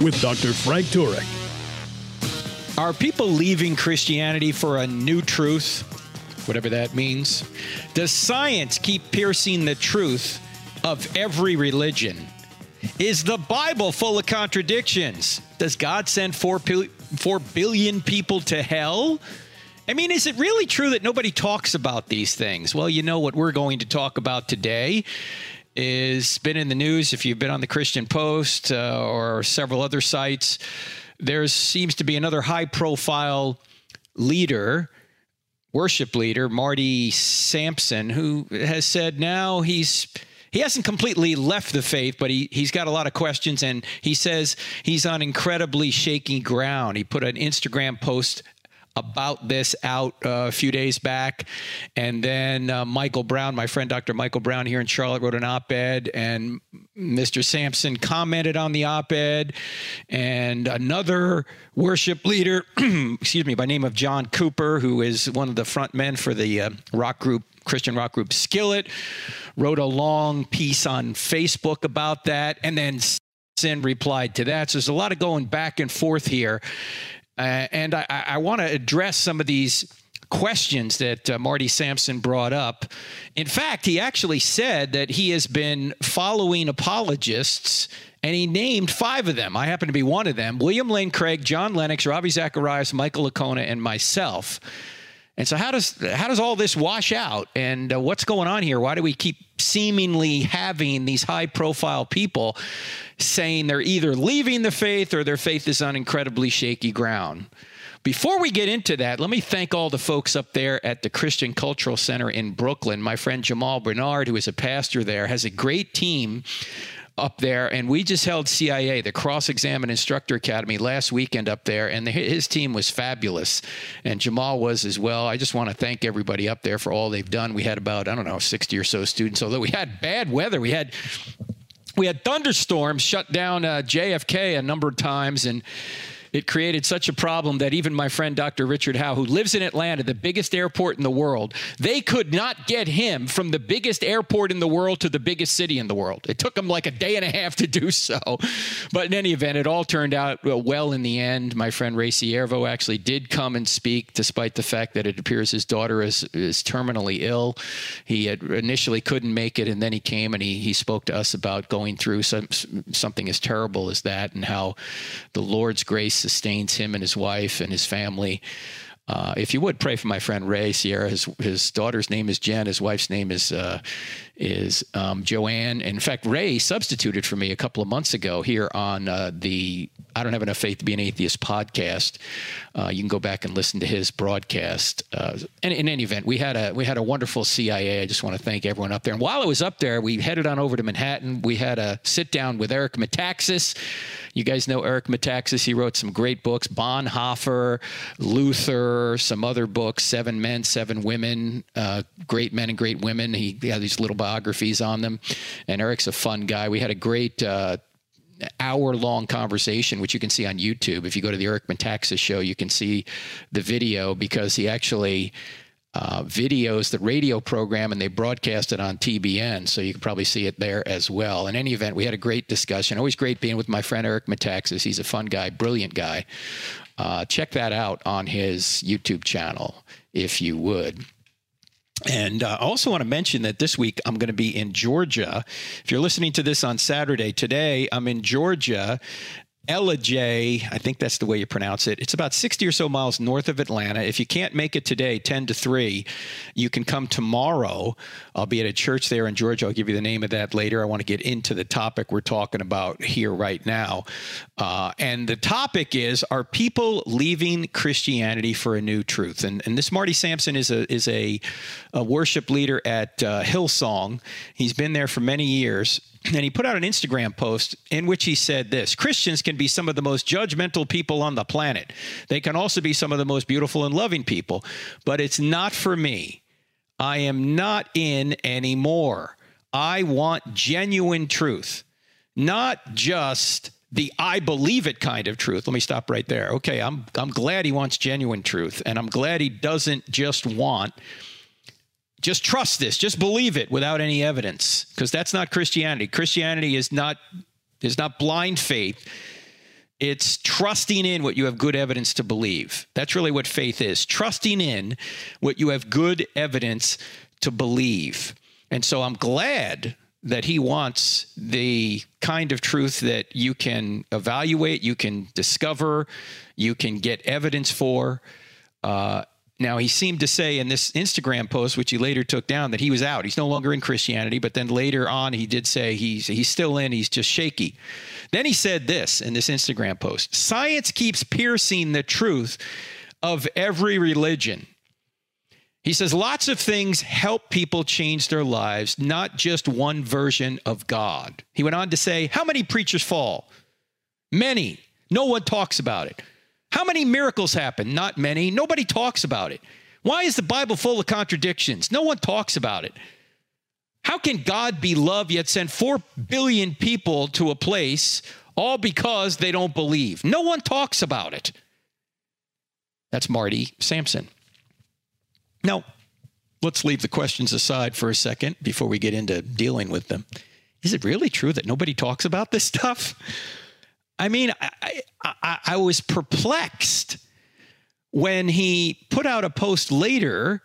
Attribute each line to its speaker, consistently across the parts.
Speaker 1: with Dr. Frank Turek.
Speaker 2: Are people leaving Christianity for a new truth? Whatever that means. Does science keep piercing the truth of every religion? Is the Bible full of contradictions? Does God send 4, 4 billion people to hell? I mean, is it really true that nobody talks about these things? Well, you know what we're going to talk about today is been in the news if you've been on the Christian Post uh, or several other sites. There seems to be another high profile leader, worship leader, Marty Sampson, who has said now he's he hasn't completely left the faith, but he, he's got a lot of questions, and he says he's on incredibly shaky ground. He put an Instagram post about this out uh, a few days back. And then uh, Michael Brown, my friend Dr. Michael Brown here in Charlotte, wrote an op ed, and Mr. Sampson commented on the op ed. And another worship leader, excuse me, by name of John Cooper, who is one of the front men for the uh, rock group, Christian rock group Skillet, wrote a long piece on Facebook about that. And then Sin replied to that. So there's a lot of going back and forth here. Uh, and I, I want to address some of these questions that uh, Marty Sampson brought up. In fact, he actually said that he has been following apologists and he named five of them. I happen to be one of them William Lane Craig, John Lennox, Ravi Zacharias, Michael Licona, and myself. And so, how does how does all this wash out? And uh, what's going on here? Why do we keep seemingly having these high profile people saying they're either leaving the faith or their faith is on incredibly shaky ground? Before we get into that, let me thank all the folks up there at the Christian Cultural Center in Brooklyn. My friend Jamal Bernard, who is a pastor there, has a great team up there, and we just held CIA, the Cross Examine Instructor Academy, last weekend up there, and the, his team was fabulous, and Jamal was as well. I just want to thank everybody up there for all they've done. We had about I don't know sixty or so students, although we had bad weather. We had we had thunderstorms shut down uh, JFK a number of times, and it created such a problem that even my friend Dr. Richard Howe, who lives in Atlanta, the biggest airport in the world, they could not get him from the biggest airport in the world to the biggest city in the world. It took him like a day and a half to do so. But in any event, it all turned out well in the end. My friend Ray Ciervo actually did come and speak, despite the fact that it appears his daughter is, is terminally ill. He initially couldn't make it, and then he came and he, he spoke to us about going through some, something as terrible as that and how the Lord's grace sustains him and his wife and his family. Uh, if you would pray for my friend Ray Ciervo, his his daughter's name is Jen, his wife's name is uh, is um, Joanne. In fact, Ray substituted for me a couple of months ago here on uh, the I don't have enough faith to be an atheist podcast. Uh, you can go back and listen to his broadcast. Uh, and in any event, we had a we had a wonderful CIA. I just want to thank everyone up there. And while I was up there, we headed on over to Manhattan. We had a sit down with Eric Metaxas. You guys know Eric Metaxas. He wrote some great books, Bonhoeffer, Luther, some other books, Seven Men, Seven Women, uh, Great Men and Great Women. He, he, had these little biographies on them. And Eric's a fun guy. We had a great uh, hour long conversation, which you can see on YouTube. If you go to the Eric Metaxas show, you can see the video because he actually uh, videos the radio program and they broadcast it on TBN. So you can probably see it there as well. In any event, we had a great discussion. Always great being with my friend Eric Metaxas. He's a fun guy, brilliant guy. Uh, check that out on his YouTube channel if you would. And uh, I also want to mention that this week I'm going to be in Georgia. If you're listening to this on Saturday, today I'm in Georgia Ellijay, I think that's the way you pronounce it. It's about 60 or so miles north of Atlanta. If you can't make it today, 10 to 3, you can come tomorrow. I'll be at a church there in Georgia. I'll give you the name of that later. I want to get into the topic we're talking about here right now. Uh, and the topic is Are people leaving Christianity for a new truth? And, and this Marty Sampson is a, is a, a worship leader at uh, Hillsong. He's been there for many years and he put out an Instagram post in which he said this Christians can be some of the most judgmental people on the planet. They can also be some of the most beautiful and loving people, but it's not for me. I am not in anymore. I want genuine truth, not just the I believe it kind of truth. Let me stop right there. Okay, I'm I'm glad he wants genuine truth and I'm glad he doesn't just want just trust this, just believe it without any evidence because that's not Christianity. Christianity is not is not blind faith. It's trusting in what you have good evidence to believe. That's really what faith is. Trusting in what you have good evidence to believe. And so I'm glad that he wants the kind of truth that you can evaluate, you can discover, you can get evidence for. Uh, now, he seemed to say in this Instagram post, which he later took down, that he was out. He's no longer in Christianity. But then later on, he did say he's, he's still in, he's just shaky. Then he said this in this Instagram post Science keeps piercing the truth of every religion. He says lots of things help people change their lives, not just one version of God. He went on to say, How many preachers fall? Many. No one talks about it. How many miracles happen? Not many. Nobody talks about it. Why is the Bible full of contradictions? No one talks about it. How can God be love yet send 4 billion people to a place all because they don't believe? No one talks about it. That's Marty Sampson. Now, let's leave the questions aside for a second before we get into dealing with them. Is it really true that nobody talks about this stuff? I mean, I, I, I was perplexed when he put out a post later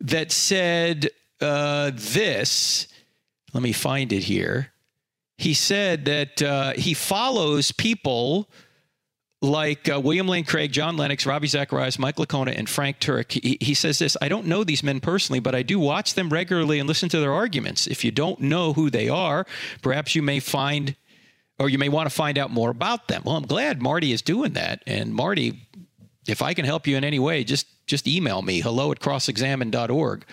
Speaker 2: that said uh, this. Let me find it here. He said that uh, he follows people like uh, William Lane Craig, John Lennox, Ravi Zacharias, Mike Licona, and Frank Turek. He, he, says this I don't know these men personally, but I do watch them regularly and listen to their arguments. If you don't know who they are, perhaps you may find or you may want to find out more about them. Well, I'm glad Marty is doing that. And Marty, if I can help you in any way, just just email me hello at crossexamine.org.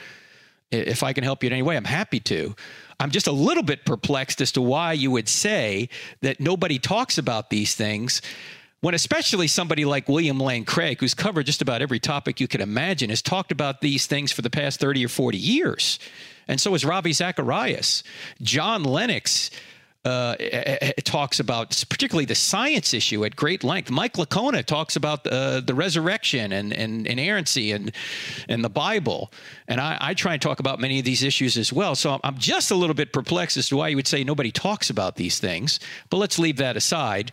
Speaker 2: If I can help you in any way, I'm happy to. I'm just a little bit perplexed as to why you would say that nobody talks about these things when especially somebody like William Lane Craig, who's covered just about every topic you could imagine, has talked about these things for the past 30 or 40 years. And so has Ravi Zacharias. John Lennox uh, talks about particularly the science issue at great length. Mike Licona talks about uh, the resurrection and, and inerrancy and and the Bible, and I, I, try and talk about many of these issues as well. So I'm just a little bit perplexed as to why you would say nobody talks about these things. But let's leave that aside.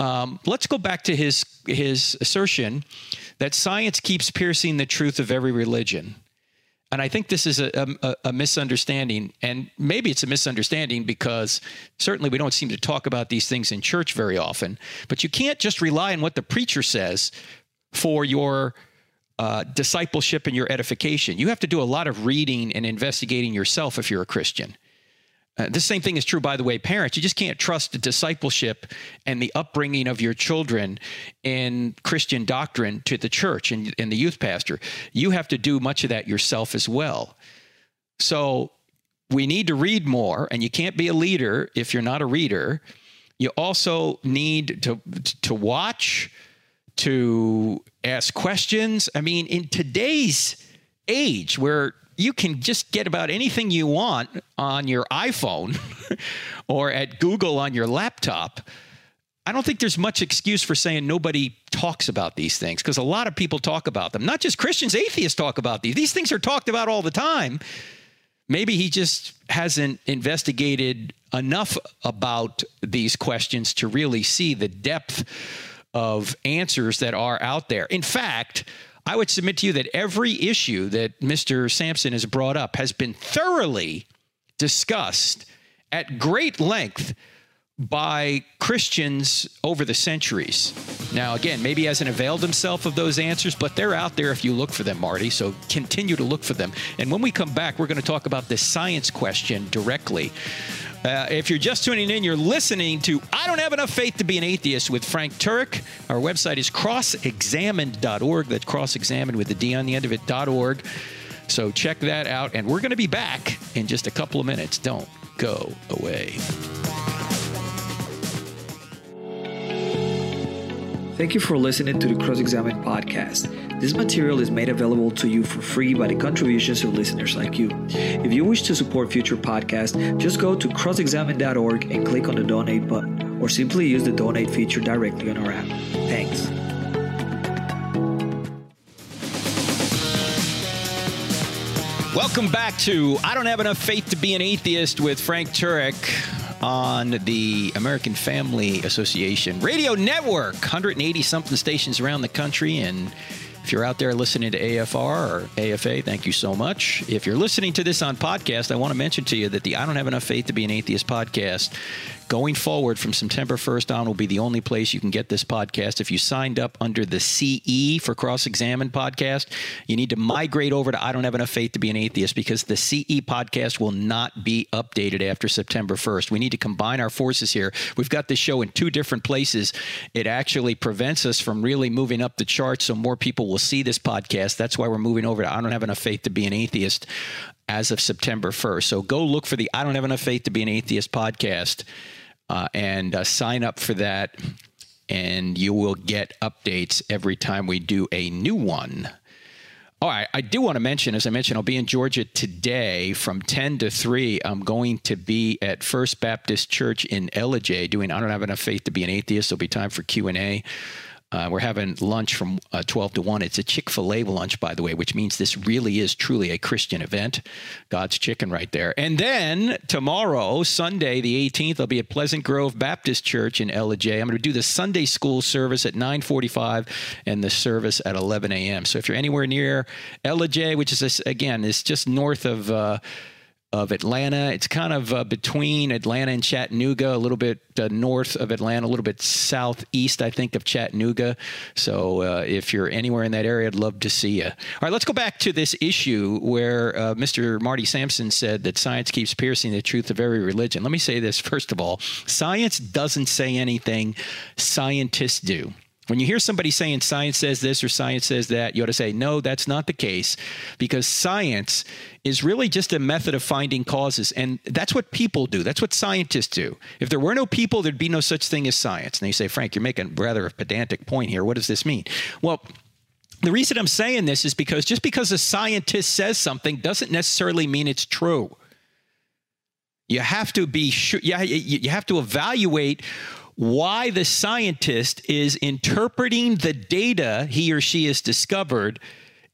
Speaker 2: Um, let's go back to his his assertion that science keeps piercing the truth of every religion. And I think this is a, a, a, misunderstanding. And maybe it's a misunderstanding because certainly we don't seem to talk about these things in church very often. But you can't just rely on what the preacher says for your uh, discipleship and your edification. You have to do a lot of reading and investigating yourself if you're a Christian. Uh, the same thing is true, by the way, parents. You just can't trust the discipleship and the upbringing of your children in Christian doctrine to the church and, and the youth pastor. You have to do much of that yourself as well. So we need to read more, and you can't be a leader if you're not a reader. You also need to to watch, to ask questions. I mean, in today's age where you can just get about anything you want on your iPhone or at Google on your laptop. I don't think there's much excuse for saying nobody talks about these things because a lot of people talk about them. Not just Christians, atheists talk about these. These things are talked about all the time. Maybe he just hasn't investigated enough about these questions to really see the depth of answers that are out there. In fact, I would submit to you that every issue that Mr. Sampson has brought up has been thoroughly discussed at great length by Christians over the centuries. Now, again, maybe he hasn't availed himself of those answers, but they're out there if you look for them, Marty. So continue to look for them. And when we come back, we're going to talk about the science question directly. Uh, if you're just tuning in, you're listening to I Don't Have Enough Faith to Be an Atheist with Frank Turek. Our website is crossexamined.org. That's crossexamined with the D on the end of it.org. So check that out. And we're going to be back in just a couple of minutes. Don't go away.
Speaker 3: Thank you for listening to the Cross Examine podcast. This material is made available to you for free by the contributions of listeners like you. If you wish to support future podcasts, just go to crossexamine.org and click on the donate button, or simply use the donate feature directly on our app. Thanks.
Speaker 2: Welcome back to I Don't Have Enough Faith to Be an Atheist with Frank Turek on the American Family Association Radio Network. 180 something stations around the country. And if you're out there listening to AFR or AFA, thank you so much. If you're listening to this on podcast, I want to mention to you that the I Don't Have Enough Faith to Be an Atheist podcast going forward from September 1st on will be the only place you can get this podcast. If you signed up under the CE for Cross Examine podcast, you need to migrate over to I Don't Have Enough Faith to Be an Atheist because the CE podcast will not be updated after September 1st. We need to combine our forces here. We've got this show in two different places. It actually prevents us from really moving up the charts so more people will see this podcast. That's why we're moving over to I Don't Have Enough Faith to Be an Atheist as of September 1st. So go look for the I Don't Have Enough Faith to Be an Atheist podcast uh, and uh, sign up for that. And you will get updates every time we do a new one. All right, I do want to mention, as I mentioned, I'll be in Georgia today from 10 to 3. I'm going to be at First Baptist Church in Ellijay doing I Don't Have Enough Faith to Be an Atheist. There'll be time for Q&A. Uh, we're having lunch from uh, 12 to 1. It's a Chick fil A lunch, by the way, which means this really is truly a Christian event. God's chicken right there. And then tomorrow, Sunday, the 18th, I'll be at Pleasant Grove Baptist Church in Ellijay. I'm going to do the Sunday school service at 945 and the service at 11 a.m. So if you're anywhere near Ellijay, which is, again, is just north of. Uh, of Atlanta. It's kind of uh, between Atlanta and Chattanooga, a little bit uh, north of Atlanta, a little bit southeast, I think, of Chattanooga. So uh, if you're anywhere in that area, I'd love to see you. All right, let's go back to this issue where uh, Mr. Marty Sampson said that science keeps piercing the truth of every religion. Let me say this first of all science doesn't say anything, scientists do. When you hear somebody saying science says this or science says that, you ought to say, no, that's not the case, because science is really just a method of finding causes. And that's what people do. That's what scientists do. If there were no people, there'd be no such thing as science. And you say, Frank, you're making rather a pedantic point here. What does this mean? Well, the reason I'm saying this is because just because a scientist says something doesn't necessarily mean it's true. You have to be sure, you have to evaluate why the scientist is interpreting the data he or she has discovered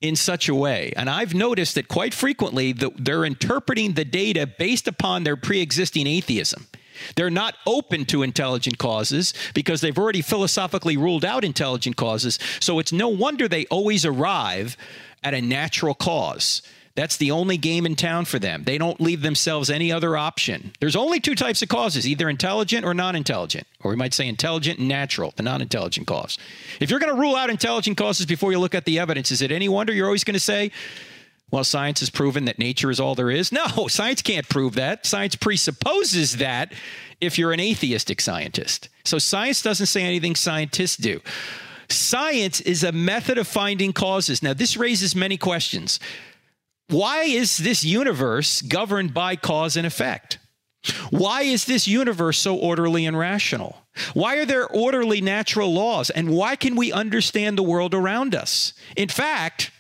Speaker 2: in such a way. And I've noticed that quite frequently the, they're interpreting the data based upon their pre existing atheism. They're not open to intelligent causes because they've already philosophically ruled out intelligent causes. So it's no wonder they always arrive at a natural cause. That's the only game in town for them. They don't leave themselves any other option. There's only two types of causes either intelligent or non intelligent, or we might say intelligent and natural, the non intelligent cause. If you're going to rule out intelligent causes before you look at the evidence, is it any wonder you're always going to say, well, science has proven that nature is all there is? No, science can't prove that. Science presupposes that if you're an atheistic scientist. So science doesn't say anything scientists do. Science is a method of finding causes. Now, this raises many questions why is this universe governed by cause and effect? Why is this universe so orderly and rational? Why are there orderly natural laws? And why can we understand the world around us? In fact,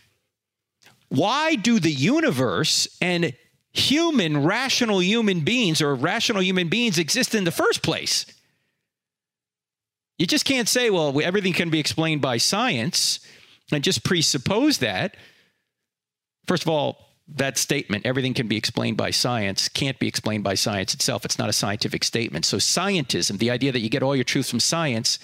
Speaker 2: why do the universe and human, rational human beings or rational human beings exist in the first place? You just can't say, well, everything can be explained by science and just presuppose that. First of all, that statement, everything can be explained by science, can't be explained by science itself. It's not a scientific statement. So, scientism, the idea that you get all your truth from science,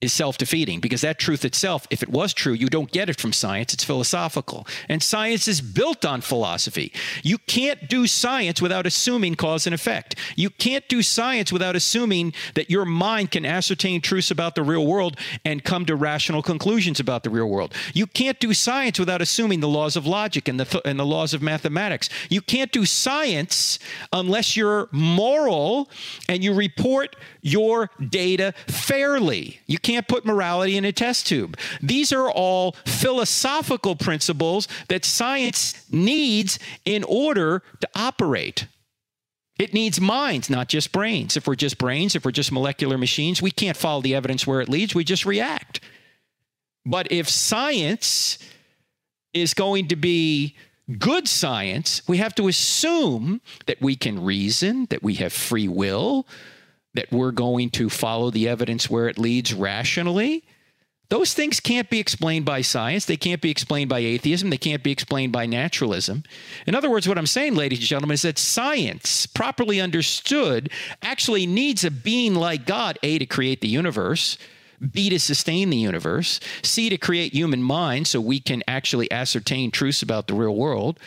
Speaker 2: is self defeating because that truth itself, if it was true, you don't get it from science. It's philosophical. And science is built on philosophy. You can't do science without assuming cause and effect. You can't do science without assuming that your mind can ascertain truths about the real world and come to rational conclusions about the real world. You can't do science without assuming the laws of logic and the, th- and the laws of mathematics. You can't do science unless you're moral and you report your data fairly. You can't put morality in a test tube. These are all philosophical principles that science needs in order to operate. It needs minds, not just brains. If we're just brains, if we're just molecular machines, we can't follow the evidence where it leads. We just react. But if science is going to be good science, we have to assume that we can reason, that we have free will, that we're going to follow the evidence where it leads rationally. Those things can't be explained by science. They can't be explained by atheism. They can't be explained by naturalism. In other words, what I'm saying, ladies and gentlemen, is that science, properly understood, actually needs a being like God, A, to create the universe, B, to sustain the universe, C, to create human minds so we can actually ascertain truths about the real world.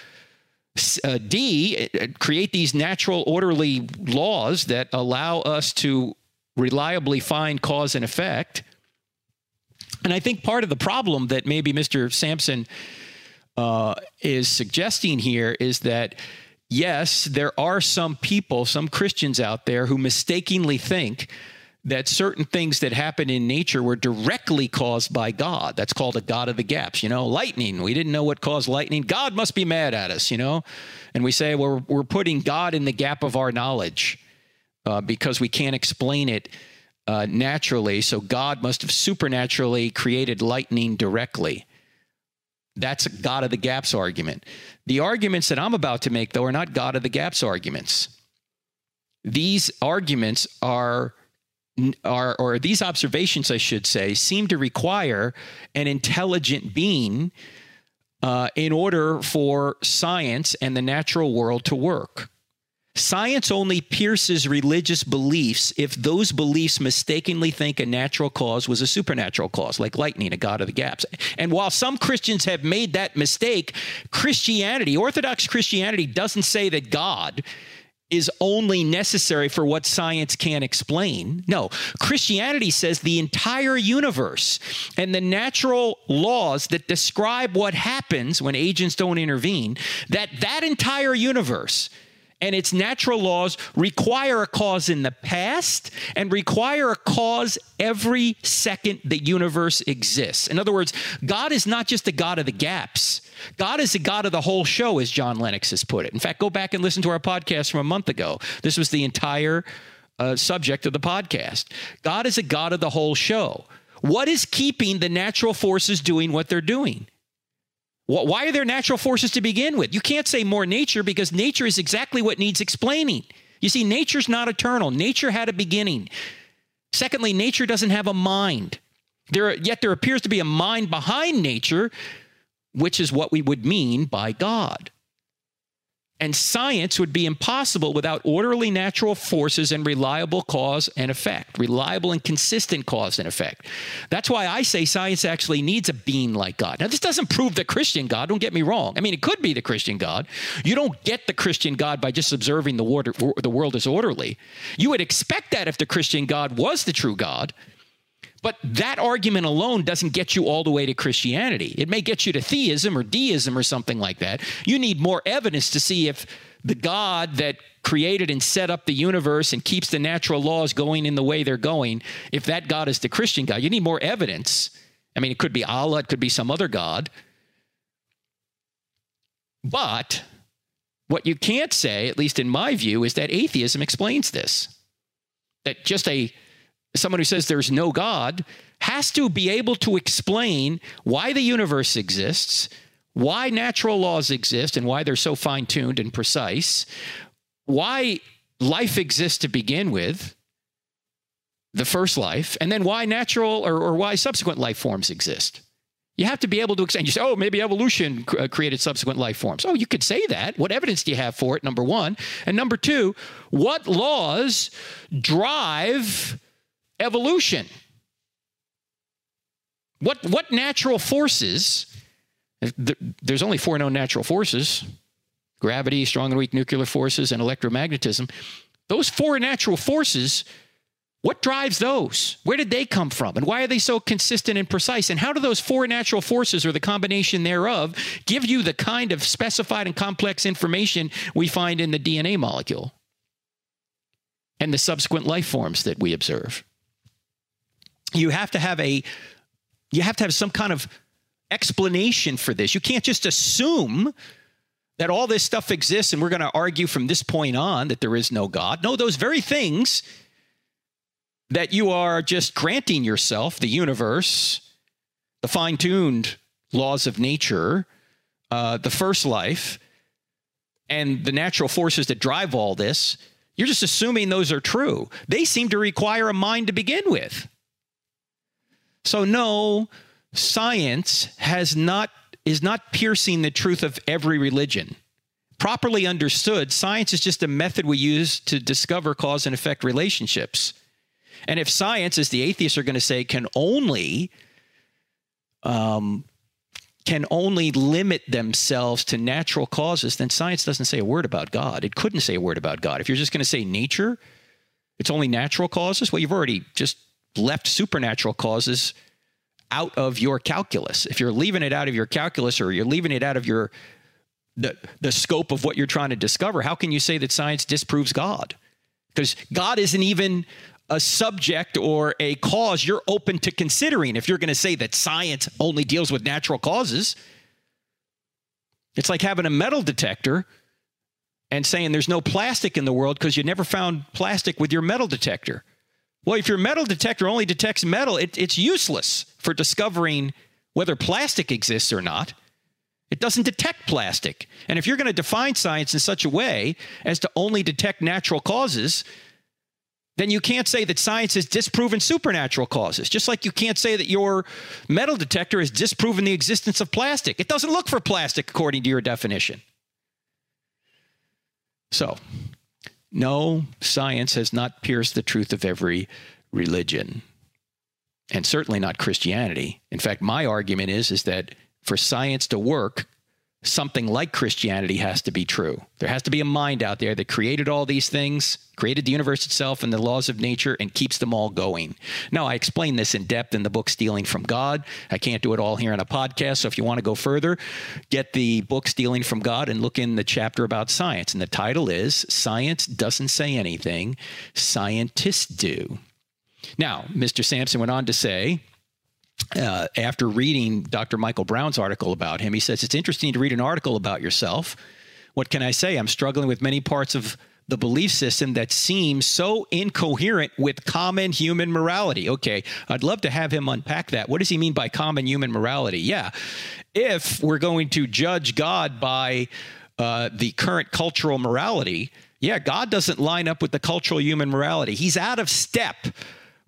Speaker 2: Uh, D, uh, create these natural, orderly laws that allow us to reliably find cause and effect. And I think part of the problem that maybe Mr. Sampson uh, is suggesting here is that, yes, there are some people, some Christians out there who mistakenly think that certain things that happen in nature were directly caused by God. That's called a God of the gaps. You know, lightning. We didn't know what caused lightning. God must be mad at us, you know? And we say, well, we're putting God in the gap of our knowledge uh, because we can't explain it uh, naturally. So God must have supernaturally created lightning directly. That's a God of the gaps argument. The arguments that I'm about to make, though, are not God of the gaps arguments. These arguments are are, or these observations, I should say, seem to require an intelligent being uh, in order for science and the natural world to work. Science only pierces religious beliefs if those beliefs mistakenly think a natural cause was a supernatural cause, like lightning, a god of the gaps. And while some Christians have made that mistake, Christianity, Orthodox Christianity, doesn't say that God is only necessary for what science can't explain. No, Christianity says the entire universe and the natural laws that describe what happens when agents don't intervene, that that entire universe and its natural laws require a cause in the past and require a cause every second the universe exists. In other words, God is not just a God of the gaps. God is the God of the whole show, as John Lennox has put it. In fact, go back and listen to our podcast from a month ago. This was the entire uh, subject of the podcast. God is the God of the whole show. What is keeping the natural forces doing what they're doing? Why are there natural forces to begin with? You can't say more nature because nature is exactly what needs explaining. You see, nature's not eternal. Nature had a beginning. Secondly, nature doesn't have a mind. There, yet there appears to be a mind behind nature, which is what we would mean by God and science would be impossible without orderly natural forces and reliable cause and effect, reliable and consistent cause and effect. That's why I say science actually needs a being like God. Now, this doesn't prove the Christian God, don't get me wrong. I mean, it could be the Christian God. You don't get the Christian God by just observing the, water, the world as orderly. You would expect that if the Christian God was the true God. But that argument alone doesn't get you all the way to Christianity. It may get you to theism or deism or something like that. You need more evidence to see if the God that created and set up the universe and keeps the natural laws going in the way they're going, if that God is the Christian God, you need more evidence. I mean, it could be Allah, it could be some other God. But what you can't say, at least in my view, is that atheism explains this. That just a someone who says there's no God has to be able to explain why the universe exists, why natural laws exist and why they're so fine tuned and precise, why life exists to begin with, the first life, and then why natural or, or why subsequent life forms exist. You have to be able to explain. You say, oh, maybe evolution uh, created subsequent life forms. Oh, you could say that. What evidence do you have for it? Number one. And number two, what laws drive evolution. What, what natural forces, there's only four known natural forces gravity, strong and weak nuclear forces, and electromagnetism. Those four natural forces, what drives those? Where did they come from? And why are they so consistent and precise? And how do those four natural forces or the combination thereof give you the kind of specified and complex information we find in the DNA molecule and the subsequent life forms that we observe? You have to have a you have to have some kind of explanation for this. You can't just assume that all this stuff exists and we're going to argue from this point on that there is no God. No, those very things that you are just granting yourself, the universe, the fine tuned laws of nature, uh, the first life, and the natural forces that drive all this, you're just assuming those are true. They seem to require a mind to begin with. So, no, science has not is not piercing the truth of every religion. Properly understood, science is just a method we use to discover cause and effect relationships. And if science, as the atheists are going to say, can only um, can only limit themselves to natural causes, then science doesn't say a word about God. It couldn't say a word about God. If you're just going to say nature, it's only natural causes, well, you've already just left supernatural causes out of your calculus. If you're leaving it out of your calculus or you're leaving it out of your the the scope of what you're trying to discover, how can you say that science disproves God? Because God isn't even a subject or a cause you're open to considering if you're going to say that science only deals with natural causes. It's like having a metal detector and saying there's no plastic in the world because you never found plastic with your metal detector. Well, if your metal detector only detects metal, it, it's useless for discovering whether plastic exists or not. It doesn't detect plastic. And if you're going to define science in such a way as to only detect natural causes, then you can't say that science has disproven supernatural causes. Just like you can't say that your metal detector has disproven the existence of plastic. It doesn't look for plastic according to your definition. So, no, science has not pierced the truth of every religion, and certainly not Christianity. In fact, my argument is, is that for science to work, something like Christianity has to be true. There has to be a mind out there that created all these things, created the universe itself and the laws of nature, and keeps them all going. Now, I explain this in depth in the book Stealing from God. I can't do it all here in a podcast. So if you want to go further, get the book Stealing from God and look in the chapter about science. And the title is Science Doesn't Say Anything, Scientists Do. Now, Mr. Sampson went on to say, uh, after reading Dr. Michael Brown's article about him, he says, It's interesting to read an article about yourself. What can I say? I'm struggling with many parts of the belief system that seems so incoherent with common human morality. Okay, I'd love to have him unpack that. What does he mean by common human morality? Yeah, if we're going to judge God by uh, the current cultural morality, yeah, God doesn't line up with the cultural human morality. He's out of step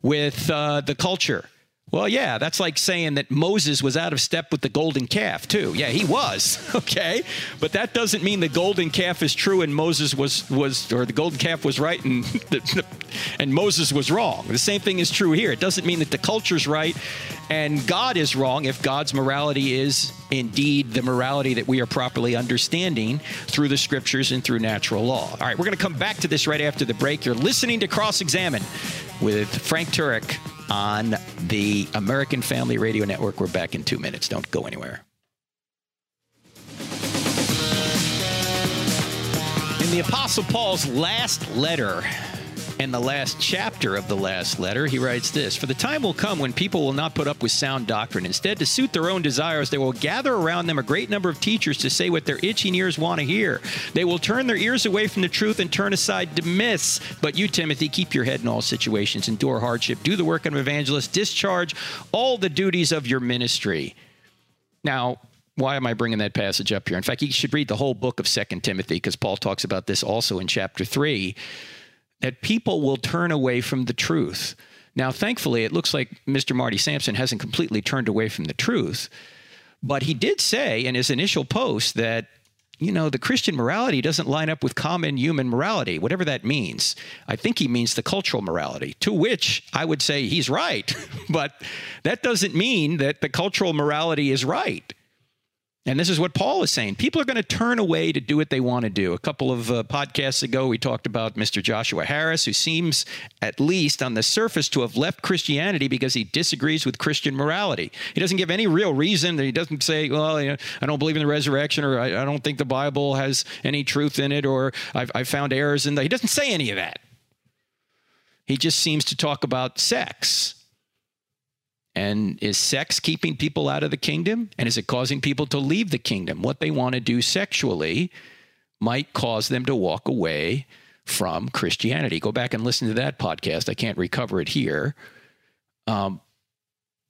Speaker 2: with uh, the culture. Well, yeah, that's like saying that Moses was out of step with the golden calf, too. Yeah, he was, okay? But that doesn't mean the golden calf is true and Moses was, was or the golden calf was right and, and Moses was wrong. The same thing is true here. It doesn't mean that the culture's right and God is wrong if God's morality is indeed the morality that we are properly understanding through the scriptures and through natural law. All right, we're going to come back to this right after the break. You're listening to Cross Examine with Frank Turek on the American Family Radio Network. We're back in two minutes. Don't go anywhere. In the Apostle Paul's last letter, in the last chapter of the last letter, he writes this For the time will come when people will not put up with sound doctrine. Instead, to suit their own desires, they will gather around them a great number of teachers to say what their itching ears want to hear. They will turn their ears away from the truth and turn aside to myths. But you, Timothy, keep your head in all situations, endure hardship, do the work of an evangelist, discharge all the duties of your ministry. Now, why am I bringing that passage up here? In fact, you should read the whole book of Second Timothy because Paul talks about this also in chapter 3 that people will turn away from the truth. Now, thankfully, it looks like Mr. Marty Sampson hasn't completely turned away from the truth, but he did say in his initial post that you know, the Christian morality doesn't line up with common human morality, whatever that means. I think he means the cultural morality, to which I would say he's right. but that doesn't mean that the cultural morality is right. And this is what Paul is saying. People are going to turn away to do what they want to do. A couple of uh, podcasts ago, we talked about Mr. Joshua Harris, who seems, at least on the surface, to have left Christianity because he disagrees with Christian morality. He doesn't give any real reason. He doesn't say, well, you know, I don't believe in the resurrection, or I, I, don't think the Bible has any truth in it, or I've, I've found errors in that. He doesn't say any of that. He just seems to talk about sex And is sex keeping people out of the kingdom? And is it causing people to leave the kingdom? What they want to do sexually might cause them to walk away from Christianity. Go back and listen to that podcast. I can't recover it here. Um,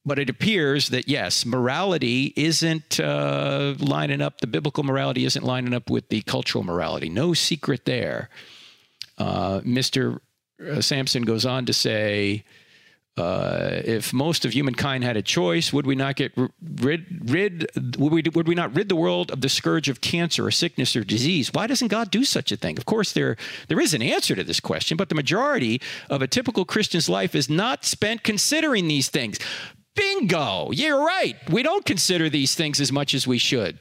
Speaker 2: but it appears that yes, morality isn't uh, lining up. The biblical morality isn't lining up with the cultural morality. No secret there. Uh, Mr. Uh, Sampson goes on to say, uh, if most of humankind had a choice, would we not get rid, rid would, we, would we not rid the world of the scourge of cancer or sickness or disease? Why doesn't God do such a thing? Of course, there, there is an answer to this question, but the majority of a typical Christian's life is not spent considering these things. Bingo! You're right. We don't consider these things as much as we should.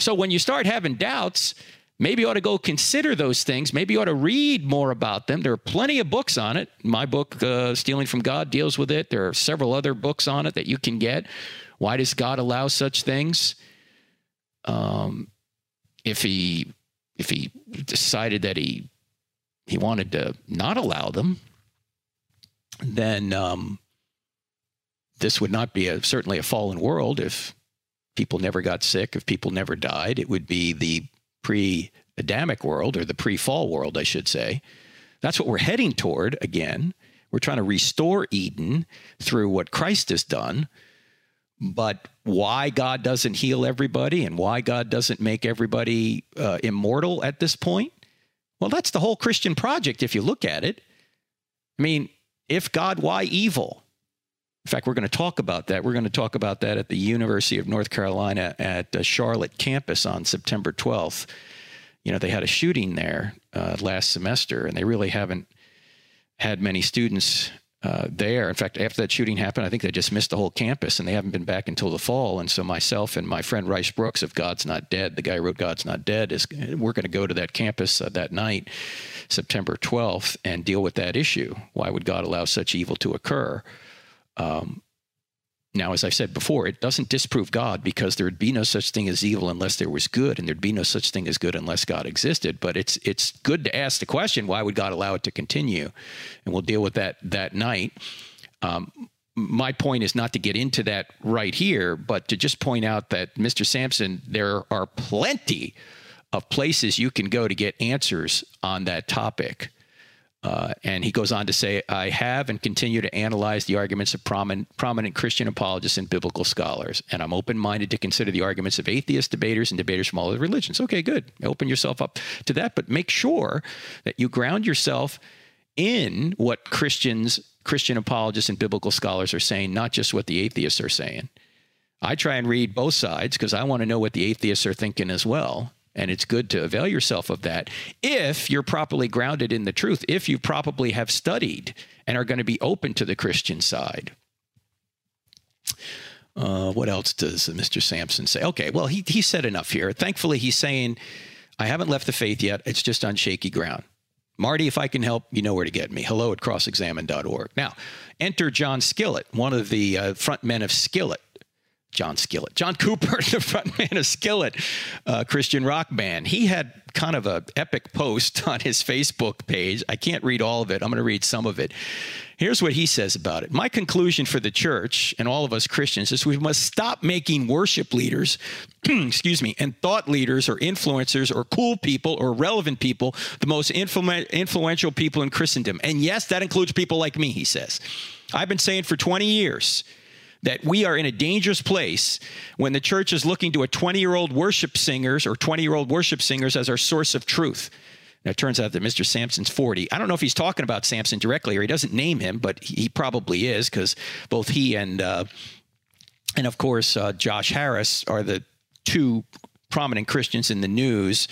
Speaker 2: So when you start having doubts, maybe you ought to go consider those things. Maybe you ought to read more about them. There are plenty of books on it. My book, uh, Stealing from God, deals with it. There are several other books on it that you can get. Why does God allow such things? Um, if he if he decided that he he wanted to not allow them, then um, this would not be a, certainly a fallen world if people never got sick, if people never died. It would be the pre Adamic world or the pre fall world, I should say. That's what we're heading toward again. We're trying to restore Eden through what Christ has done. But why God doesn't heal everybody and why God doesn't make everybody uh, immortal at this point? Well, that's the whole Christian project if you look at it. I mean, if God, why evil? In fact, we're going to talk about that. We're going to talk about that at the University of North Carolina at the Charlotte campus on September 12th. You know, they had a shooting there uh, last semester, and they really haven't had many students uh, there. In fact, after that shooting happened, I think they just missed the whole campus, and they haven't been back until the fall. And so, myself and my friend Rice Broocks of God's Not Dead, the guy who wrote God's Not Dead, is we're going to go to that campus uh, that night, September 12th, and deal with that issue. Why would God allow such evil to occur? Um, now, as I said before, it doesn't disprove God because there'd be no such thing as evil unless there was good, and there'd be no such thing as good unless God existed. But it's it's good to ask the question: Why would God allow it to continue? And we'll deal with that that night. Um, my point is not to get into that right here, but to just point out that Mr. Sampson, there are plenty of places you can go to get answers on that topic. Uh, and he goes on to say, I have and continue to analyze the arguments of prominent, prominent Christian apologists and biblical scholars, and I'm open minded to consider the arguments of atheist debaters and debaters from all other religions. Okay, good. Open yourself up to that, but make sure that you ground yourself in what Christians, Christian apologists, and biblical scholars are saying, not just what the atheists are saying. I try and read both sides because I want to know what the atheists are thinking as well. And it's good to avail yourself of that if you're properly grounded in the truth, if you probably have studied and are going to be open to the Christian side. Uh, what else does Mr. Sampson say? Okay, well, he, he said enough here. Thankfully, he's saying, I haven't left the faith yet. It's just on shaky ground. Marty, if I can help, you know where to get me. Hello at crossexamine.org. Now, enter John Skillet, one of the uh, front men of Skillet. John Skillet. John Cooper, the frontman of Skillet, uh, Christian rock band. He had kind of an epic post on his Facebook page. I can't read all of it. I'm going to read some of it. Here's what he says about it. My conclusion for the church and all of us Christians is we must stop making worship leaders, excuse me, and thought leaders or influencers or cool people or relevant people the most influ- influential people in Christendom. And yes, that includes people like me, he says. I've been saying for 20 years that we are in a dangerous place when the church is looking to a 20 year old worship singers or 20 year old worship singers as our source of truth. Now, it turns out that Mr. Sampson's 40. I don't know if he's talking about Sampson directly or he doesn't name him, but he probably is because both he and, uh, and of course, uh, Josh Harris are the two prominent Christians in the news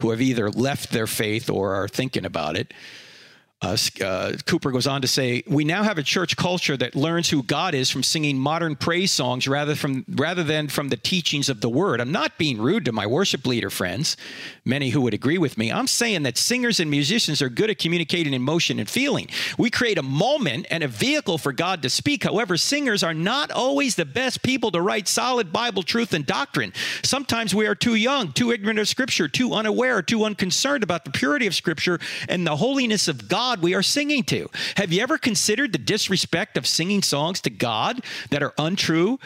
Speaker 2: who have either left their faith or are thinking about it. Uh, uh, Cooper goes on to say, "We now have a church culture that learns who God is from singing modern praise songs rather from rather than from the teachings of the Word." I'm not being rude to my worship leader friends, many who would agree with me. I'm saying that singers and musicians are good at communicating emotion and feeling. We create a moment and a vehicle for God to speak. However, singers are not always the best people to write solid Bible truth and doctrine. Sometimes we are too young, too ignorant of Scripture, too unaware, too unconcerned about the purity of Scripture and the holiness of God we are singing to. Have you ever considered the disrespect of singing songs to God that are untrue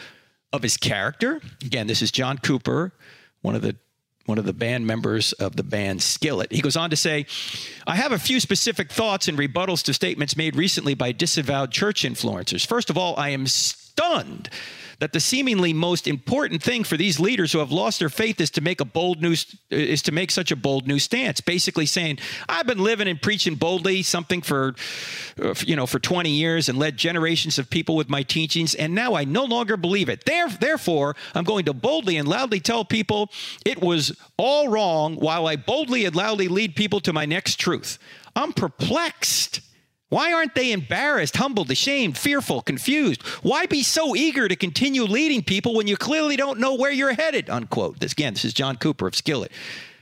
Speaker 2: of his character? Again, this is John Cooper, one of the one of the band members of the band Skillet. He goes on to say, I have a few specific thoughts and rebuttals to statements made recently by disavowed church influencers. First of all, I am stunned that the seemingly most important thing for these leaders who have lost their faith is to make a bold new is to make such a bold new stance basically saying i've been living and preaching boldly something for uh, you know for 20 years and led generations of people with my teachings and now i no longer believe it. Therefore i'm going to boldly and loudly tell people it was all wrong while i boldly and loudly lead people to my next truth. I'm perplexed why aren't they embarrassed, humbled, ashamed, fearful, confused? Why be so eager to continue leading people when you clearly don't know where you're headed? Unquote. This again, this is John Cooper of Skillet.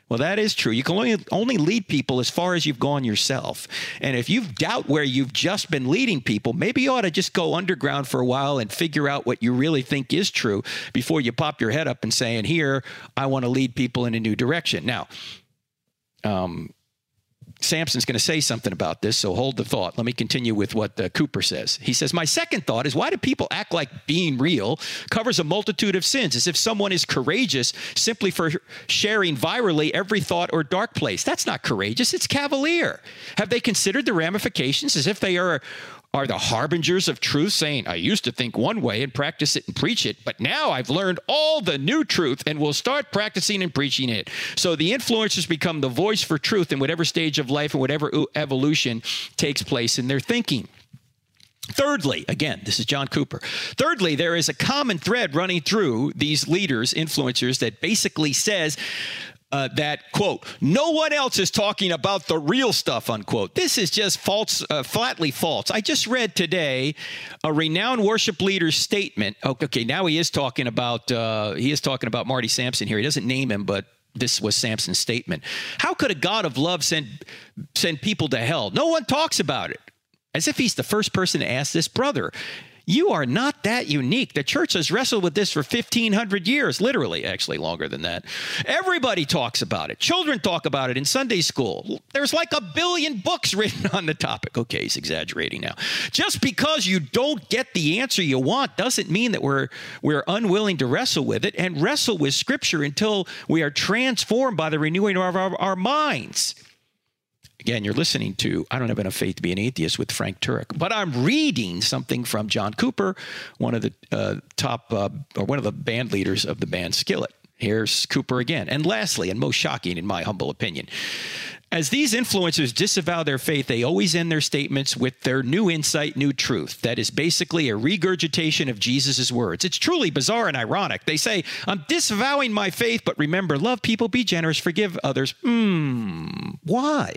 Speaker 2: Well, that is true. You can only, only lead people as far as you've gone yourself. And if you doubt where you've just been leading people, maybe you ought to just go underground for a while and figure out what you really think is true before you pop your head up and saying, Here, I want to lead people in a new direction. Now, um, Sampson's going to say something about this, so hold the thought. Let me continue with what uh, Cooper says. He says, My second thought is why do people act like being real covers a multitude of sins, as if someone is courageous simply for sharing virally every thought or dark place? That's not courageous, it's cavalier. Have they considered the ramifications as if they are are the harbingers of truth, saying, I used to think one way and practice it and preach it, but now I've learned all the new truth and will start practicing and preaching it. So the influencers become the voice for truth in whatever stage of life and whatever evolution takes place in their thinking. Thirdly, again, this is John Cooper. Thirdly, there is a common thread running through these leaders, influencers, that basically says uh, that quote no one else is talking about the real stuff unquote this is just false uh, flatly false i just read today a renowned worship leader's statement okay now he is talking about uh, he is talking about marty sampson here he doesn't name him but this was sampson's statement. How could a God of love send send people to hell? No one talks about it. As if he's the first person to ask this brother. You are not that unique. The church has wrestled with this for 1,500 years, literally, actually longer than that. Everybody talks about it. Children talk about it in Sunday school. There's like a billion books written on the topic. Okay, he's exaggerating now. Just because you don't get the answer you want doesn't mean that we're, we're unwilling to wrestle with it and wrestle with Scripture until we are transformed by the renewing of our, our minds. Again, you're listening to I Don't Have Enough Faith to Be an Atheist with Frank Turek, but I'm reading something from John Cooper, one of the uh, top, uh, or one of the band leaders of the band Skillet. Here's Cooper again. And lastly, and most shocking in my humble opinion, as these influencers disavow their faith, they always end their statements with their new insight, new truth. That is basically a regurgitation of Jesus' words. It's truly bizarre and ironic. They say, I'm disavowing my faith, but remember, love people, be generous, forgive others. Hmm, why?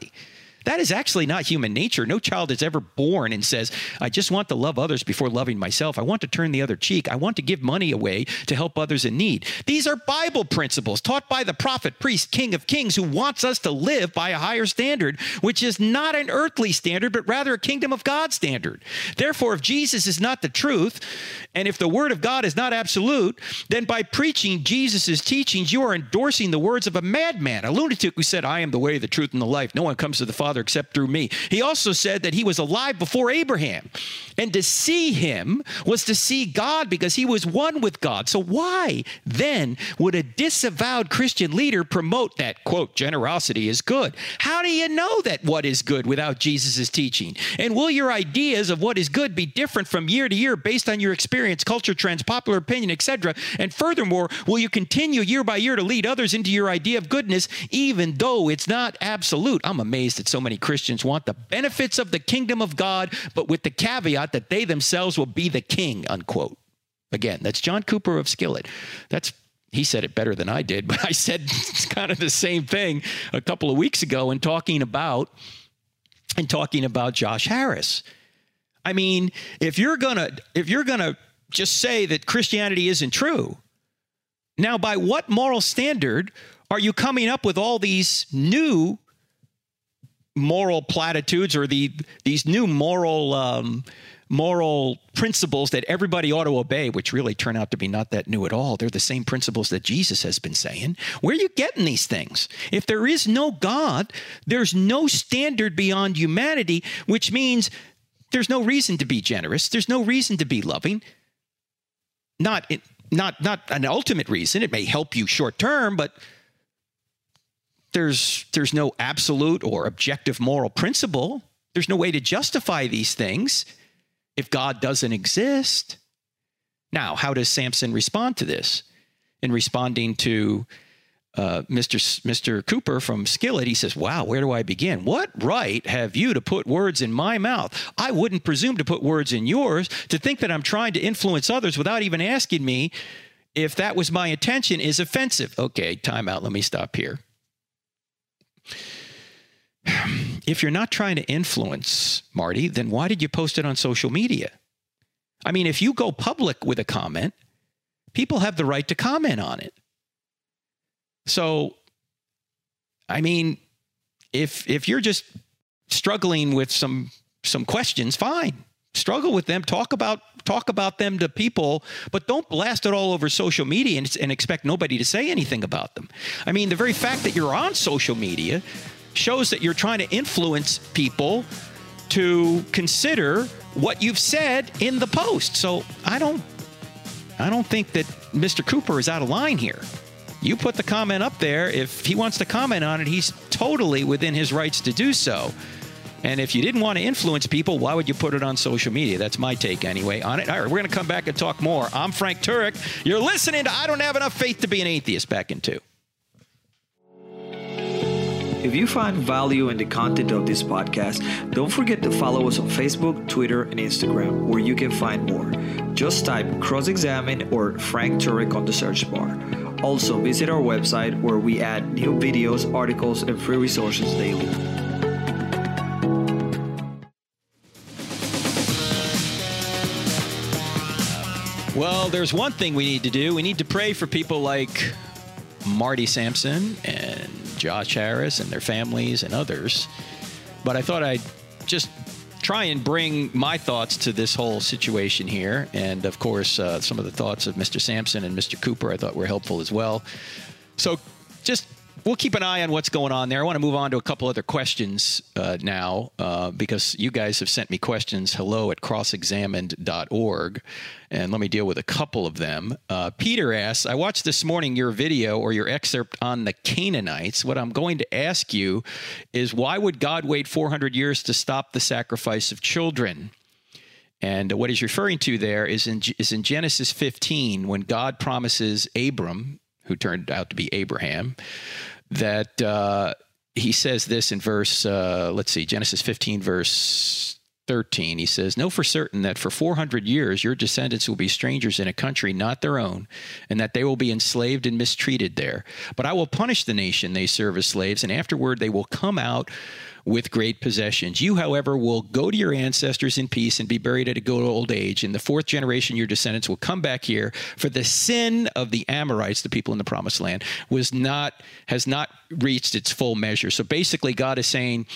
Speaker 2: That is actually not human nature. No child is ever born and says, I just want to love others before loving myself. I want to turn the other cheek. I want to give money away to help others in need. These are Bible principles taught by the prophet, priest, king of kings who wants us to live by a higher standard, which is not an earthly standard, but rather a kingdom of God standard. Therefore, if Jesus is not the truth, and if the word of God is not absolute, then by preaching Jesus' teachings, you are endorsing the words of a madman, a lunatic who said, I am the way, the truth, and the life. No one comes to the Father Father except through me. He also said that he was alive before Abraham. And to see him was to see God because he was one with God. So why then would a disavowed Christian leader promote that, quote, generosity is good? How do you know that what is good without Jesus' teaching? And will your ideas of what is good be different from year to year based on your experience, culture trends, popular opinion, etc.? And furthermore, will you continue year by year to lead others into your idea of goodness even though it's not absolute? I'm amazed at so many many Christians want the benefits of the kingdom of God, but with the caveat that they themselves will be the king, unquote. Again, that's John Cooper of Skillet. That's he said it better than I did, but I said it's kind of the same thing a couple of weeks ago in talking about and talking about Josh Harris. I mean, if you're gonna if you're gonna just say that Christianity isn't true, now by what moral standard are you coming up with all these new moral platitudes or the these new moral um, moral principles that everybody ought to obey, which really turn out to be not that new at all. They're the same principles that Jesus has been saying. Where are you getting these things? If there is no God, there's no standard beyond humanity, which means there's no reason to be generous. There's no reason to be loving. Not, not, not an ultimate reason. It may help you short term, but there's, there's no absolute or objective moral principle. There's no way to justify these things if God doesn't exist. Now, how does Sampson respond to this? In responding to uh, Mr. Mr. Cooper from Skillet, he says, Wow, where do I begin? What right have you to put words in my mouth? I wouldn't presume to put words in yours. To think that I'm trying to influence others without even asking me if that was my intention is offensive. Okay, time out. Let me stop here. If you're not trying to influence Marty, then why did you post it on social media? I mean, if you go public with a comment, people have the right to comment on it. So, I mean, if if you're just struggling with some some questions, fine. Struggle with them, talk about talk about them to people, but don't blast it all over social media and, and expect nobody to say anything about them. I mean, the very fact that you're on social media shows that you're trying to influence people to consider what you've said in the post. So I don't I don't think that Mr. Cooper is out of line here. You put the comment up there. If he wants to comment on it, he's totally within his rights to do so. And if you didn't want to influence people, why would you put it on social media? That's my take anyway on it. All right, we're going to come back and talk more. I'm Frank Turek. You're listening to I Don't Have Enough Faith to Be an Atheist back in two.
Speaker 3: If you find value in the content of this podcast, don't forget to follow us on Facebook, Twitter, and Instagram, where you can find more. Just type cross examine or Frank Turek on the search bar. Also, visit our website where we add new videos, articles, and free resources daily.
Speaker 2: Well, there's one thing we need to do. We need to pray for people like Marty Sampson and Josh Harris and their families and others. But I thought I'd just try and bring my thoughts to this whole situation here. And of course, uh, some of the thoughts of Mr. Sampson and Mr. Cooper I thought were helpful as well. So just we'll keep an eye on what's going on there. I want to move on to a couple other questions uh, now uh, because you guys have sent me questions. Hello at crossexamined.org. And let me deal with a couple of them. Uh, Peter asks I watched this morning your video or your excerpt on the Canaanites. What I'm going to ask you is why would God wait 400 years to stop the sacrifice of children? And what he's referring to there is in, is in Genesis 15 when God promises Abram, who turned out to be Abraham, that uh, he says this in verse, uh, let's see, Genesis 15, verse 13, he says, Know for certain that for 400 years your descendants will be strangers in a country not their own, and that they will be enslaved and mistreated there. But I will punish the nation they serve as slaves, and afterward they will come out with great possessions. You, however, will go to your ancestors in peace and be buried at a good old age. In the fourth generation, your descendants will come back here. For the sin of the Amorites, the people in the promised land, was not has not reached its full measure. So basically, God is saying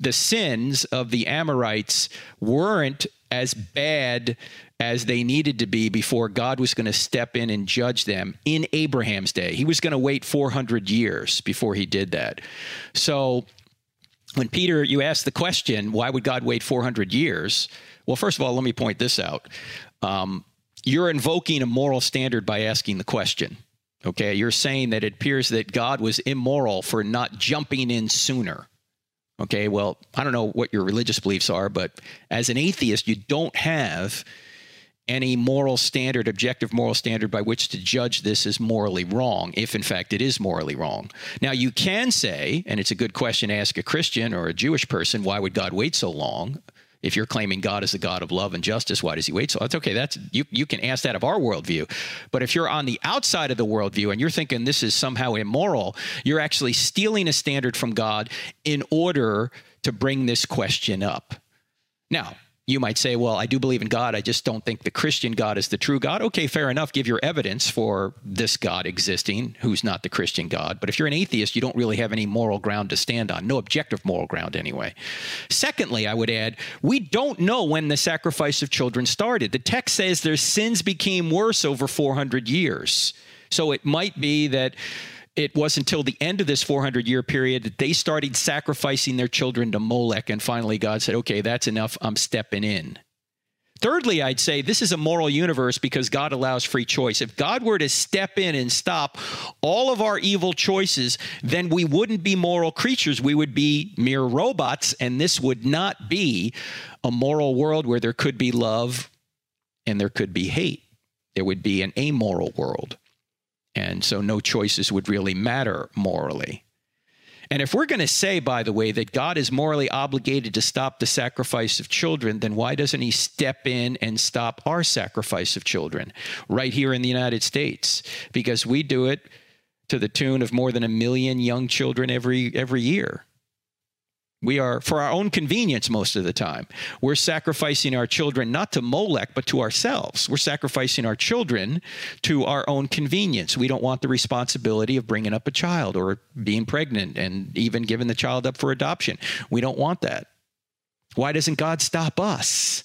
Speaker 2: the sins of the Amorites weren't as bad as they needed to be before God was going to step in and judge them in Abraham's day. He was going to wait 400 years before he did that. So when Peter, you asked the question, why would God wait 400 years? Well, first of all, let me point this out. Um, you're invoking a moral standard by asking the question. Okay, you're saying that it appears that God was immoral for not jumping in sooner. Okay, well, I don't know what your religious beliefs are, but as an atheist, you don't have any moral standard, objective moral standard by which to judge this as morally wrong, if in fact it is morally wrong. Now, you can say, and it's a good question to ask a Christian or a Jewish person, why would God wait so long? If you're claiming God is the God of love and justice, why does he wait so? That's okay. That's you. You can ask that of our worldview, but if you're on the outside of the worldview and you're thinking this is somehow immoral, you're actually stealing a standard from God in order to bring this question up. Now, you might say, well, I do believe in God. I just don't think the Christian God is the true God. Okay, fair enough. Give your evidence for this God existing, who's not the Christian God. But if you're an atheist, you don't really have any moral ground to stand on, no objective moral ground anyway. Secondly, I would add, we don't know when the sacrifice of children started. The text says their sins became worse over 400 years. So it might be that it was until the end of this 400 year period that they started sacrificing their children to Molech. And finally, God said, okay, that's enough. I'm stepping in. Thirdly, I'd say this is a moral universe because God allows free choice. If God were to step in and stop all of our evil choices, then we wouldn't be moral creatures. We would be mere robots, and this would not be a moral world where there could be love and there could be hate. There would be an amoral world. And so no choices would really matter morally. And if we're going to say, by the way, that God is morally obligated to stop the sacrifice of children, then why doesn't he step in and stop our sacrifice of children right here in the United States? Because we do it to the tune of more than a million young children every every year. We are, for our own convenience most of the time, we're sacrificing our children not to Molech, but to ourselves. We're sacrificing our children to our own convenience. We don't want the responsibility of bringing up a child or being pregnant and even giving the child up for adoption. We don't want that. Why doesn't God stop us?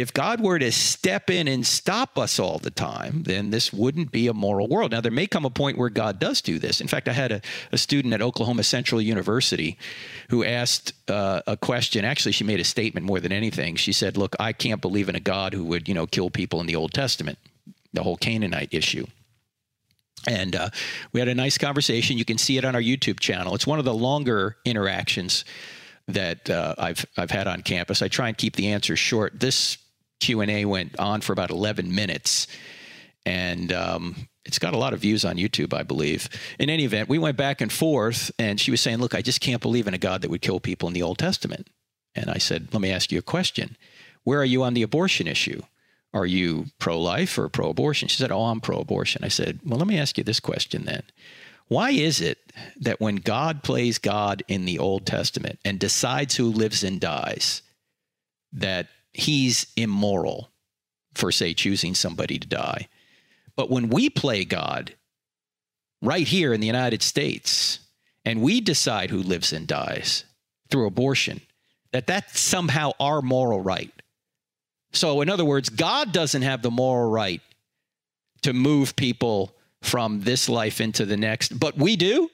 Speaker 2: If God were to step in and stop us all the time, then this wouldn't be a moral world. Now, there may come a point where God does do this. In fact, I had a, a student at Oklahoma Central University who asked uh, a question. Actually, she made a statement more than anything. She said, Look, I can't believe in a God who would, you know, kill people in the Old Testament, the whole Canaanite issue. And uh, we had a nice conversation. You can see it on our YouTube channel. It's one of the longer interactions that uh, I've I've had on campus. I try and keep the answers short. This Q and A went on for about 11 minutes, and um, it's got a lot of views on YouTube, I believe. In any event, we went back and forth, and she was saying, "Look, I just can't believe in a God that would kill people in the Old Testament." And I said, "Let me ask you a question. Where are you on the abortion issue?" Are you pro life or pro abortion? She said, Oh, I'm pro abortion. I said, Well, let me ask you this question then. Why is it that when God plays God in the Old Testament and decides who lives and dies, that he's immoral for, say, choosing somebody to die? But when we play God right here in the United States and we decide who lives and dies through abortion, that that's somehow our moral right. So, in other words, God doesn't have the moral right to move people from this life into the next, but we do.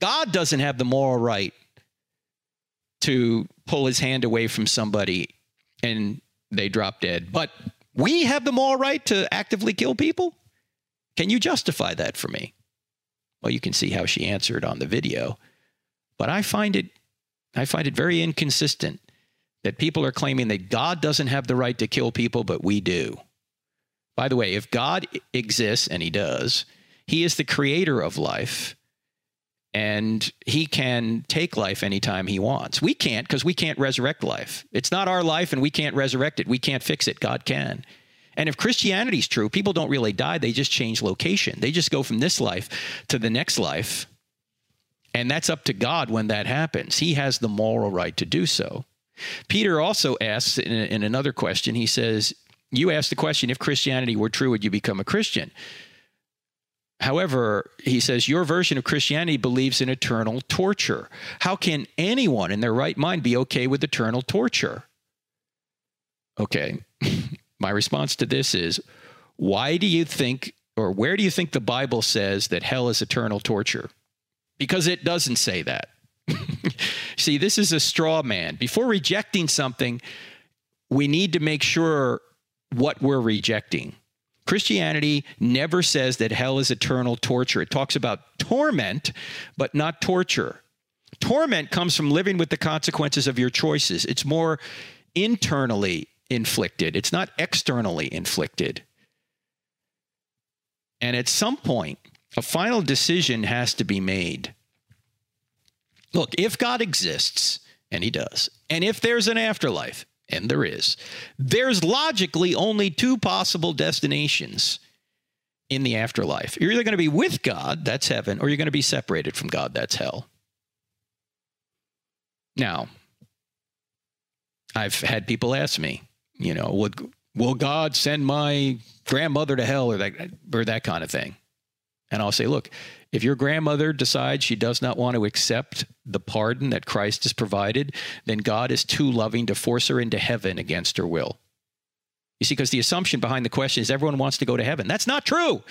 Speaker 2: God doesn't have the moral right to pull his hand away from somebody and they drop dead. But we have the moral right to actively kill people? Can you justify that for me? Well, you can see how she answered on the video. But I find it I find it very inconsistent that people are claiming that God doesn't have the right to kill people, but we do. By the way, if God exists, and he does, he is the creator of life and he can take life anytime he wants. We can't because we can't resurrect life. It's not our life and we can't resurrect it. We can't fix it. God can. And if Christianity is true, people don't really die, they just change location. They just go from this life to the next life. And that's up to God when that happens. He has the moral right to do so. Peter also asks in, in another question, he says, you asked the question if Christianity were true, would you become a Christian? However, he says, Your version of Christianity believes in eternal torture. How can anyone in their right mind be okay with eternal torture? Okay, my response to this is why do you think, or where do you think the Bible says that hell is eternal torture? Because it doesn't say that. See, this is a straw man. Before rejecting something, we need to make sure what we're rejecting. Christianity never says that hell is eternal torture. It talks about torment, but not torture. Torment comes from living with the consequences of your choices. It's more internally inflicted, it's not externally inflicted. And at some point, a final decision has to be made. Look, if God exists, and he does, and if there's an afterlife, and there is, there's logically only two possible destinations in the afterlife. You're either going to be with God, that's heaven, or you're going to be separated from God, that's hell. Now, I've had people ask me, you know, would will God send my grandmother to hell or that or that kind of thing? And I'll say, look, if your grandmother decides she does not want to accept the pardon that Christ has provided, then God is too loving to force her into heaven against her will. You see, because the assumption behind the question is everyone wants to go to heaven. That's not true.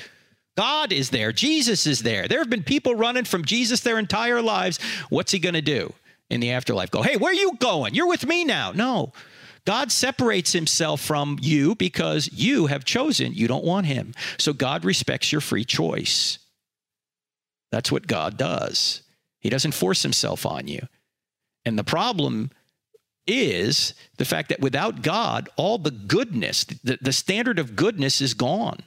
Speaker 2: God is there. Jesus is there. There have been people running from Jesus their entire lives. What's he going to do in the afterlife? Go, hey, where are you going? You're with me now. No. God separates himself from you because you have chosen you don't want him. So God respects your free choice. That's what God does. He doesn't force himself on you. And the problem is the fact that without God, all the goodness, the, the standard of goodness is gone.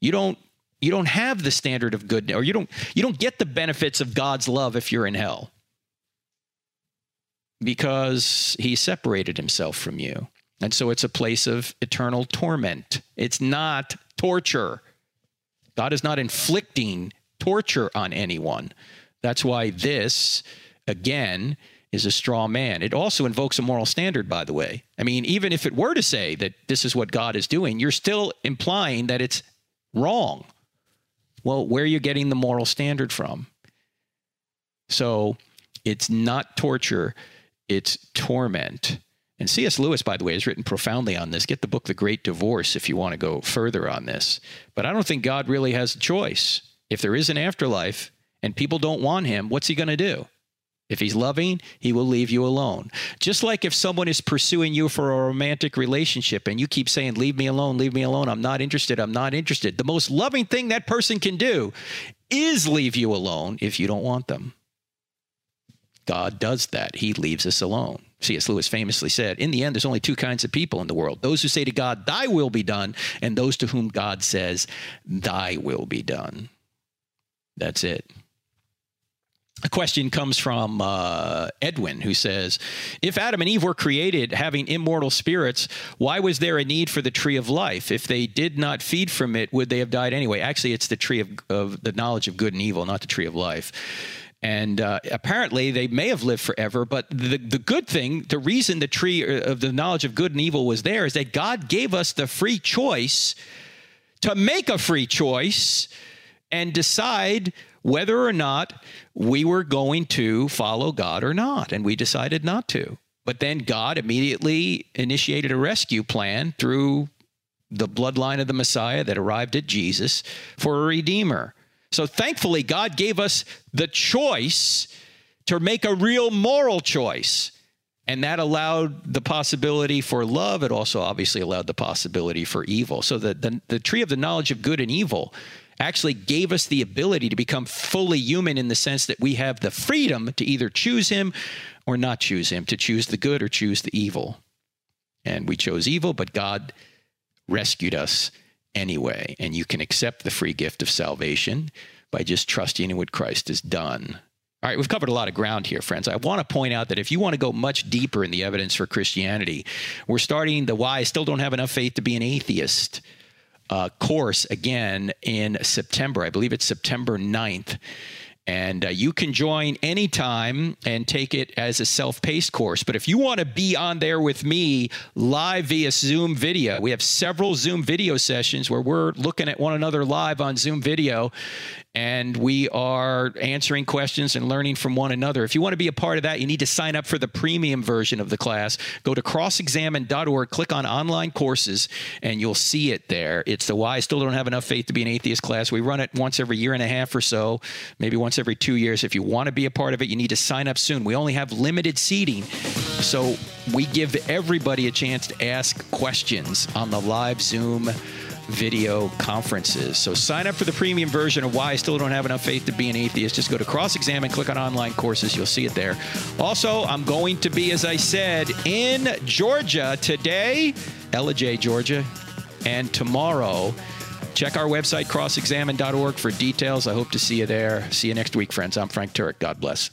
Speaker 2: You don't you don't have the standard of goodness, or you don't you don't get the benefits of God's love if you're in hell because he separated himself from you. And so it's a place of eternal torment. It's not torture. God is not inflicting torture on anyone. That's why this, again, is a straw man. It also invokes a moral standard, by the way. I mean, even if it were to say that this is what God is doing, you're still implying that it's wrong. Well, where are you getting the moral standard from? So it's not torture it's torment. And C.S. Lewis, by the way, has written profoundly on this. Get the book The Great Divorce if you want to go further on this. But I don't think God really has a choice. If there is an afterlife and people don't want him, what's he going to do? If he's loving, he will leave you alone. Just like if someone is pursuing you for a romantic relationship and you keep saying, Leave me alone, leave me alone, I'm not interested, I'm not interested. The most loving thing that person can do is leave you alone if you don't want them. God does that. He leaves us alone. C.S. Lewis famously said, In the end, there's only two kinds of people in the world those who say to God, Thy will be done, and those to whom God says, Thy will be done. That's it. A question comes from uh, Edwin, who says, If Adam and Eve were created having immortal spirits, why was there a need for the tree of life? If they did not feed from it, would they have died anyway? Actually, it's the tree of, of the knowledge of good and evil, not the tree of life. And uh, apparently, they may have lived forever. But the, the good thing, the reason the tree uh, of the knowledge of good and evil was there is that God gave us the free choice to make a free choice and decide whether or not we were going to follow God or not. And we decided not to. But then God immediately initiated a rescue plan through the bloodline of the Messiah that arrived at Jesus for a redeemer. So thankfully, God gave us the choice to make a real moral choice. And that allowed the possibility for love. It also obviously allowed the possibility for evil. So the, the, the tree of the knowledge of good and evil actually gave us the ability to become fully human in the sense that we have the freedom to either choose him or not choose him, to choose the good or choose the evil. And we chose evil, but God rescued us anyway. And you can accept the free gift of salvation by just trusting in what Christ has done. All right, we've covered a lot of ground here, friends. I want to point out that if you want to go much deeper in the evidence for Christianity, we're starting the Why I Still Don't Have Enough Faith to Be an Atheist uh, course again in September. I believe it's September 9th. And uh, you can join anytime and take it as a self paced course. But if you want to be on there with me live via Zoom video, we have several Zoom video sessions where we're looking at one another live on Zoom video and we are answering questions and learning from one another. If you want to be a part of that, you need to sign up for the premium version of the class. Go to crossexamined.org, click on online courses, and you'll see it there. It's the Why I Still Don't Have Enough Faith to Be an Atheist class. We run it once every year and a half or so, maybe once every two years. If you want to be a part of it, you need to sign up soon. We only have limited seating. So we give everybody a chance to ask questions on the live Zoom video conferences. So sign up for the premium version of Why I Still Don't Have Enough Faith to Be an Atheist. Just go to Cross Examine, click on online courses. You'll see it there. Also, I'm going to be, as I said, in Georgia today, Ellijay, Georgia, and tomorrow. Check our website, crossexamined.org, for details. I hope to see you there. See you next week, friends. I'm Frank Turek. God bless.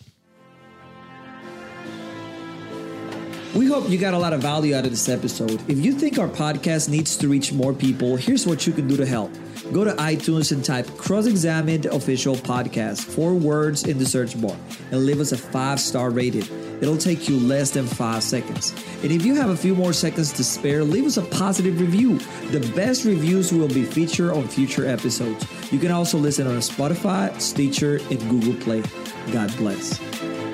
Speaker 3: We hope you got a lot of value out of this episode. If you think our podcast needs to reach more people, here's what you can do to help. Go to iTunes and type Cross Examined Official Podcast, four words in the search bar, and leave us a five star rating. It'll take you less than five seconds. And if you have a few more seconds to spare, leave us a positive review. The best reviews will be featured on future episodes. You can also listen on Spotify, Stitcher, and Google Play. God bless.